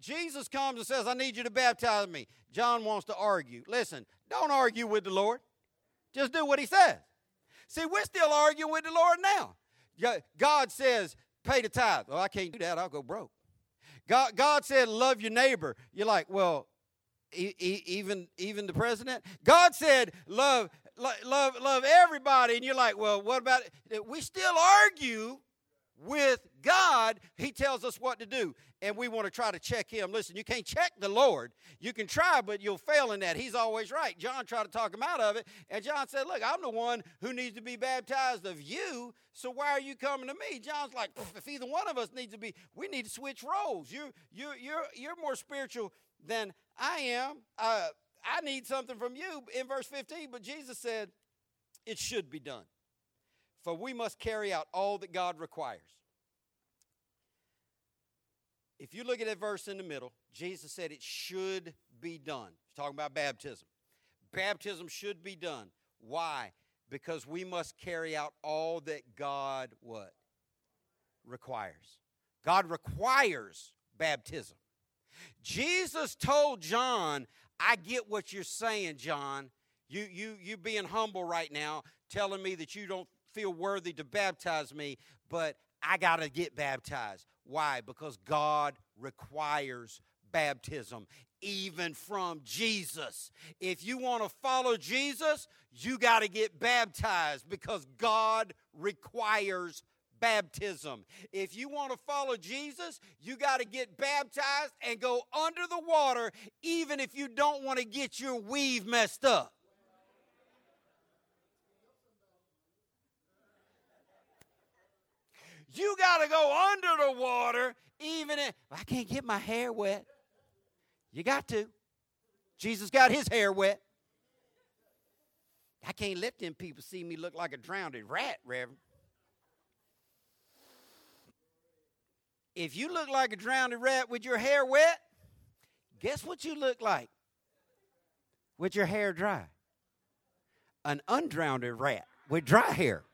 Jesus comes and says, "I need you to baptize me." John wants to argue. Listen, don't argue with the Lord. Just do what he says. See, we're still arguing with the Lord now. God says, "Pay the tithe." Well, I can't do that. I'll go broke. God, God said, love your neighbor. You're like, well, e- e- even even the president. God said, love, love, love everybody, and you're like, well, what about it? We still argue with God. He tells us what to do, and we want to try to check Him. Listen, you can't check the Lord. You can try, but you'll fail in that. He's always right. John tried to talk him out of it, and John said, look, I'm the one who needs to be baptized of you. So why are you coming to me? John's like, if either one of us needs to be, we need to switch roles. You, you, you're, you're more spiritual than I am. Uh, I need something from you in verse 15. But Jesus said, it should be done. For we must carry out all that God requires. If you look at that verse in the middle, Jesus said it should be done. He's talking about baptism. Baptism should be done. Why? because we must carry out all that God what requires. God requires baptism. Jesus told John, I get what you're saying, John. You you you being humble right now, telling me that you don't feel worthy to baptize me, but I got to get baptized. Why? Because God requires baptism even from Jesus. If you want to follow Jesus, you got to get baptized because God requires baptism. If you want to follow Jesus, you got to get baptized and go under the water, even if you don't want to get your weave messed up. You got to go under the water, even if I can't get my hair wet. You got to. Jesus got his hair wet. I can't let them people see me look like a drowned rat, Reverend. If you look like a drowned rat with your hair wet, guess what you look like? With your hair dry. An undrowned rat with dry hair.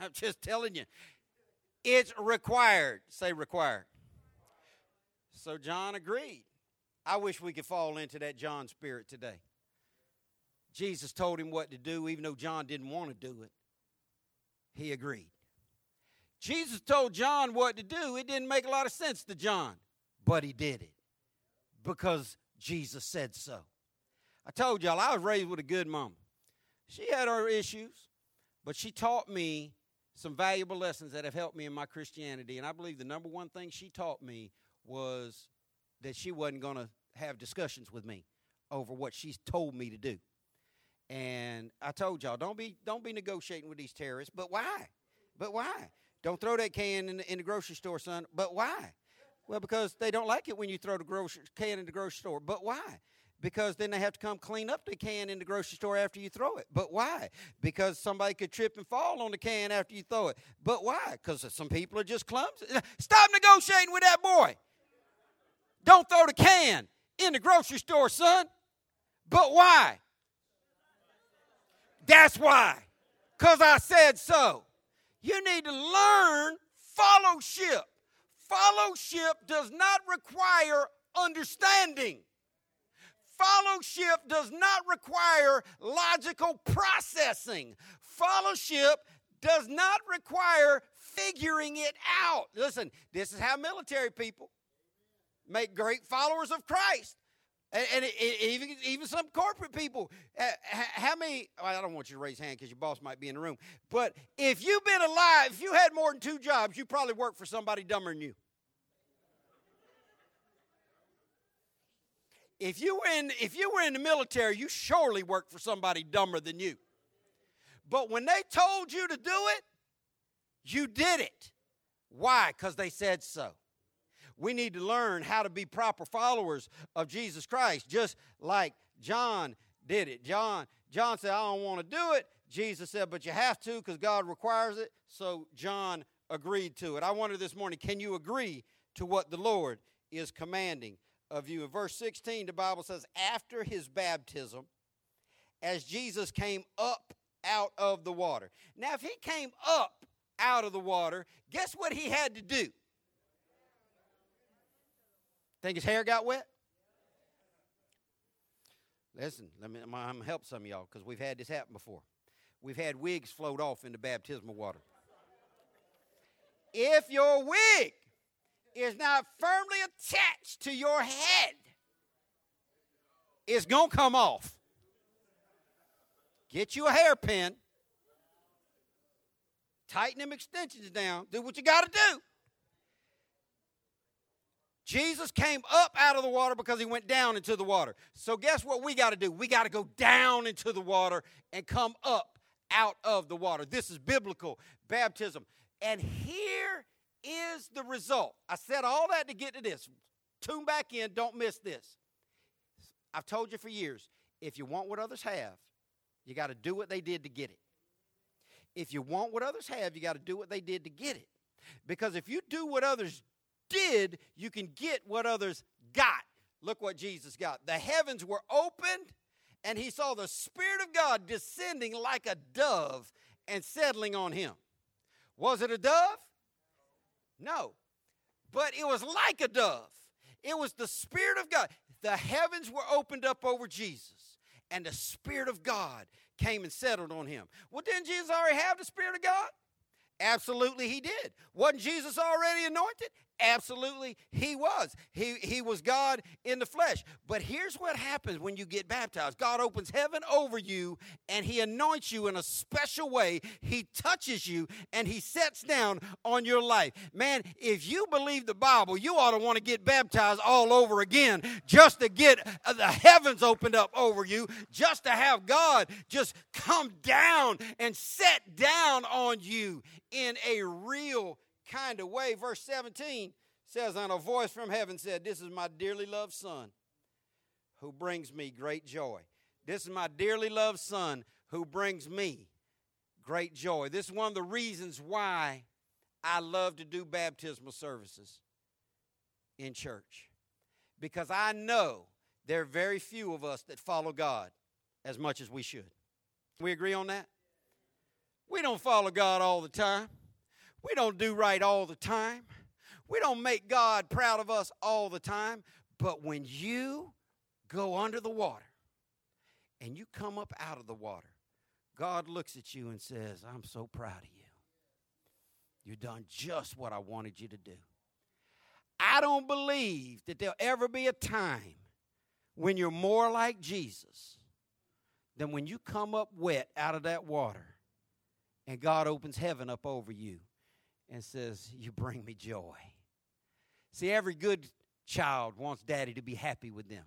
I'm just telling you. It's required. Say required. So John agreed. I wish we could fall into that John spirit today. Jesus told him what to do, even though John didn't want to do it. He agreed. Jesus told John what to do. It didn't make a lot of sense to John, but he did it because Jesus said so. I told y'all I was raised with a good mom. She had her issues, but she taught me some valuable lessons that have helped me in my Christianity. And I believe the number one thing she taught me was that she wasn't going to have discussions with me over what she's told me to do. And I told y'all, don't be don't be negotiating with these terrorists. But why? But why? Don't throw that can in the, in the grocery store, son. But why? Well, because they don't like it when you throw the grocery can in the grocery store. But why? Because then they have to come clean up the can in the grocery store after you throw it. But why? Because somebody could trip and fall on the can after you throw it. But why? Because some people are just clumsy. Stop negotiating with that boy. Don't throw the can in the grocery store, son. But why? That's why. Because I said so. You need to learn fellowship. Fellowship does not require understanding. Fellowship does not require logical processing. Fellowship does not require figuring it out. Listen, this is how military people make great followers of Christ. And, and it, it, even, even some corporate people. Uh, how many? Well, I don't want you to raise hand because your boss might be in the room. But if you've been alive, if you had more than two jobs, you probably work for somebody dumber than you. If you were in, if you were in the military, you surely worked for somebody dumber than you. But when they told you to do it, you did it. Why? Because they said so. We need to learn how to be proper followers of Jesus Christ, just like John did it. John, John said, I don't want to do it. Jesus said, but you have to because God requires it. So John agreed to it. I wonder this morning, can you agree to what the Lord is commanding of you? In verse 16, the Bible says, after his baptism, as Jesus came up out of the water. Now, if he came up out of the water, guess what he had to do? Think his hair got wet? Listen, let me, I'm going to help some of y'all because we've had this happen before. We've had wigs float off into baptismal water. If your wig is not firmly attached to your head, it's going to come off. Get you a hairpin, tighten them extensions down, do what you got to do. Jesus came up out of the water because he went down into the water. So, guess what we got to do? We got to go down into the water and come up out of the water. This is biblical baptism. And here is the result. I said all that to get to this. Tune back in, don't miss this. I've told you for years if you want what others have, you got to do what they did to get it. If you want what others have, you got to do what they did to get it. Because if you do what others did, you can get what others got. Look what Jesus got. The heavens were opened, and he saw the Spirit of God descending like a dove and settling on him. Was it a dove? No. But it was like a dove. It was the Spirit of God. The heavens were opened up over Jesus, and the Spirit of God came and settled on him. Well, didn't Jesus already have the Spirit of God? Absolutely, he did. Wasn't Jesus already anointed? Absolutely, he was. He, he was God in the flesh. But here's what happens when you get baptized God opens heaven over you and he anoints you in a special way. He touches you and he sets down on your life. Man, if you believe the Bible, you ought to want to get baptized all over again just to get uh, the heavens opened up over you, just to have God just come down and set down on you in a real kind of way. Verse 17 says, And a voice from heaven said, This is my dearly loved Son who brings me great joy. This is my dearly loved Son who brings me great joy. This is one of the reasons why I love to do baptismal services in church. Because I know there are very few of us that follow God as much as we should. We agree on that? We don't follow God all the time. We don't do right all the time. We don't make God proud of us all the time. But when you go under the water and you come up out of the water, God looks at you and says, I'm so proud of you. You've done just what I wanted you to do. I don't believe that there'll ever be a time when you're more like Jesus than when you come up wet out of that water and God opens heaven up over you and says, You bring me joy. See, every good child wants daddy to be happy with them.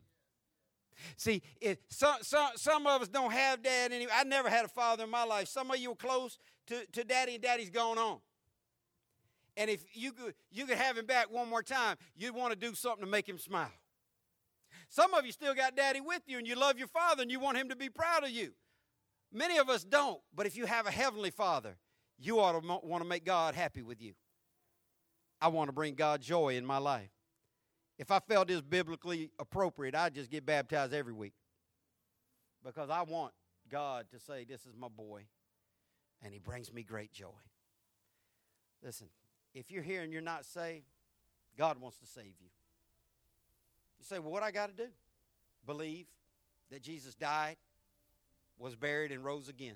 See, some, some, some of us don't have dad anymore. I never had a father in my life. Some of you were close to, to daddy, and daddy's gone on. And if you could, you could have him back one more time, you'd want to do something to make him smile. Some of you still got daddy with you, and you love your father, and you want him to be proud of you. Many of us don't, but if you have a heavenly father, you ought to want to make God happy with you. I want to bring God joy in my life. If I felt this biblically appropriate, I'd just get baptized every week. because I want God to say, This is my boy, and he brings me great joy. Listen, if you're here and you're not saved, God wants to save you. You say, Well, what I got to do? Believe that Jesus died, was buried, and rose again.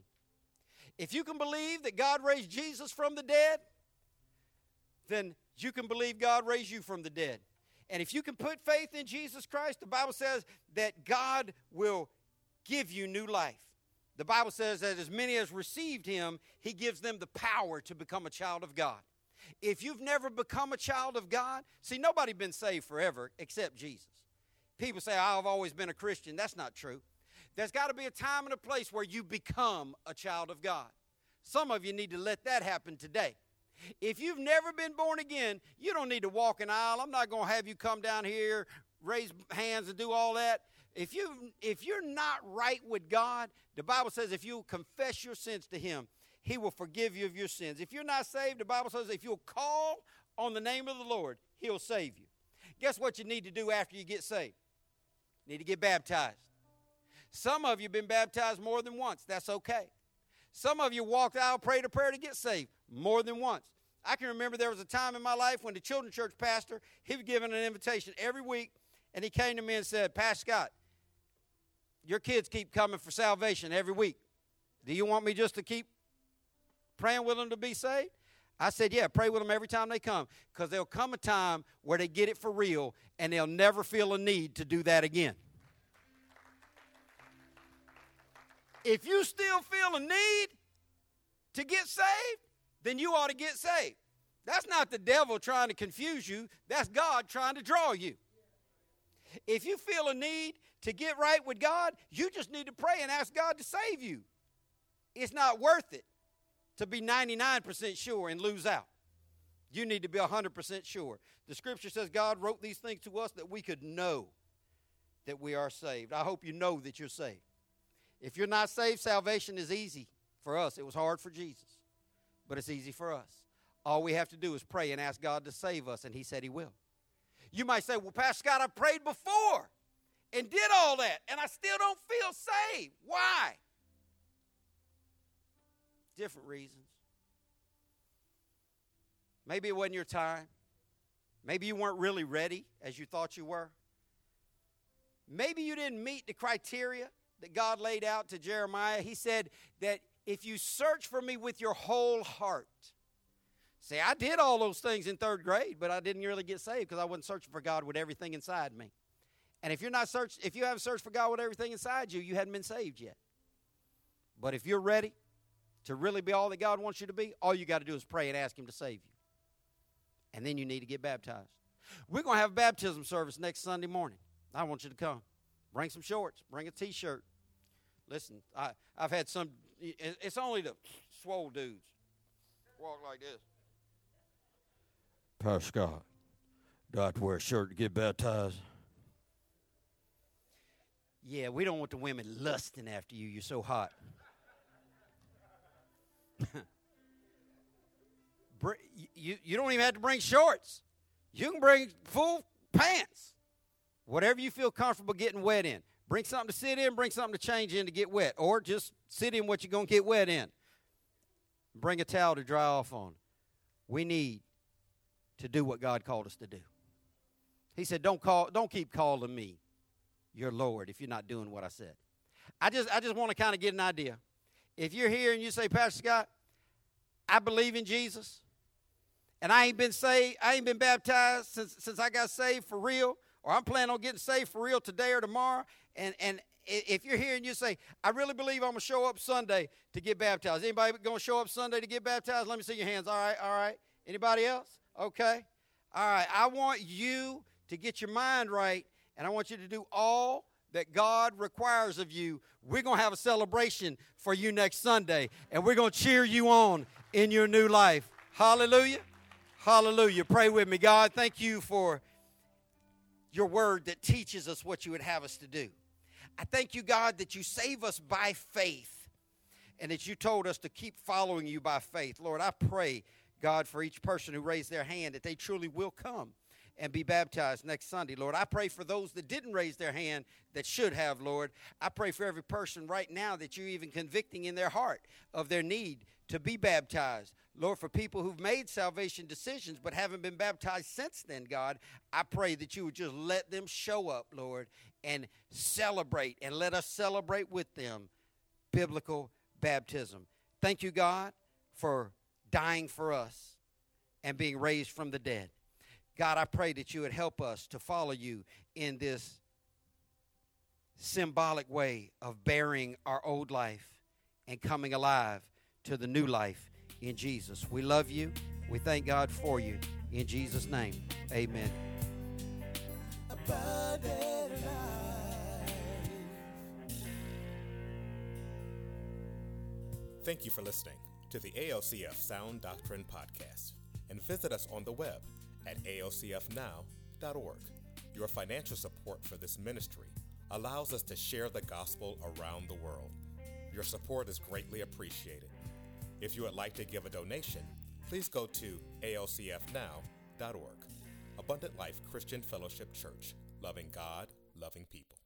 If you can believe that God raised Jesus from the dead, then you can believe God raised you from the dead. And if you can put faith in Jesus Christ, the Bible says that God will give you new life. The Bible says that as many as received him, he gives them the power to become a child of God. If you've never become a child of God, see, nobody been saved forever except Jesus. People say, I've always been a Christian. That's not true. There's got to be a time and a place where you become a child of God. Some of you need to let that happen today. If you've never been born again, you don't need to walk an aisle. I'm not going to have you come down here, raise hands, and do all that. If you if you're not right with God, the Bible says if you confess your sins to Him, He will forgive you of your sins. If you're not saved, the Bible says if you'll call on the name of the Lord, He'll save you. Guess what you need to do after you get saved? You need to get baptized. Some of you have been baptized more than once. That's okay. Some of you walked out, prayed a prayer to get saved more than once. I can remember there was a time in my life when the children's church pastor, he was given an invitation every week, and he came to me and said, Pastor Scott, your kids keep coming for salvation every week. Do you want me just to keep praying with them to be saved? I said, Yeah, pray with them every time they come because there'll come a time where they get it for real and they'll never feel a need to do that again. If you still feel a need to get saved, then you ought to get saved. That's not the devil trying to confuse you, that's God trying to draw you. If you feel a need to get right with God, you just need to pray and ask God to save you. It's not worth it to be 99% sure and lose out. You need to be 100% sure. The scripture says God wrote these things to us that we could know that we are saved. I hope you know that you're saved. If you're not saved, salvation is easy for us. It was hard for Jesus, but it's easy for us. All we have to do is pray and ask God to save us, and He said He will. You might say, Well, Pastor Scott, I prayed before and did all that, and I still don't feel saved. Why? Different reasons. Maybe it wasn't your time. Maybe you weren't really ready as you thought you were. Maybe you didn't meet the criteria that God laid out to Jeremiah. He said that if you search for me with your whole heart, See, I did all those things in third grade, but I didn't really get saved because I wasn't searching for God with everything inside me. And if you're not search, if you haven't searched for God with everything inside you, you hadn't been saved yet. But if you're ready to really be all that God wants you to be, all you got to do is pray and ask Him to save you. And then you need to get baptized. We're going to have a baptism service next Sunday morning. I want you to come. Bring some shorts. Bring a T-shirt. Listen, I, I've had some. It's only the swole dudes walk like this. Pastor Scott, do I have to wear a shirt to get baptized? Yeah, we don't want the women lusting after you. You're so hot. you, you don't even have to bring shorts. You can bring full pants. Whatever you feel comfortable getting wet in. Bring something to sit in, bring something to change in to get wet, or just sit in what you're going to get wet in. Bring a towel to dry off on. We need to do what God called us to do. He said, Don't call, don't keep calling me your Lord if you're not doing what I said. I just I just want to kind of get an idea. If you're here and you say, Pastor Scott, I believe in Jesus, and I ain't been saved, I ain't been baptized since since I got saved for real, or I'm planning on getting saved for real today or tomorrow, and and if you're here and you say, I really believe I'm going to show up Sunday to get baptized. Anybody going to show up Sunday to get baptized? Let me see your hands. All right, all right. Anybody else? Okay. All right. I want you to get your mind right, and I want you to do all that God requires of you. We're going to have a celebration for you next Sunday, and we're going to cheer you on in your new life. Hallelujah. Hallelujah. Pray with me. God, thank you for your word that teaches us what you would have us to do. I thank you, God, that you save us by faith and that you told us to keep following you by faith. Lord, I pray, God, for each person who raised their hand that they truly will come and be baptized next Sunday, Lord. I pray for those that didn't raise their hand that should have, Lord. I pray for every person right now that you're even convicting in their heart of their need to be baptized. Lord, for people who've made salvation decisions but haven't been baptized since then, God, I pray that you would just let them show up, Lord, and celebrate and let us celebrate with them biblical baptism. Thank you, God, for dying for us and being raised from the dead. God, I pray that you would help us to follow you in this symbolic way of burying our old life and coming alive to the new life in Jesus. We love you. We thank God for you. In Jesus' name, amen. Thank you for listening to the ALCF Sound Doctrine Podcast and visit us on the web at alcfnow.org. Your financial support for this ministry allows us to share the gospel around the world. Your support is greatly appreciated. If you would like to give a donation, please go to alcfnow.org. Abundant Life Christian Fellowship Church, loving God, loving people.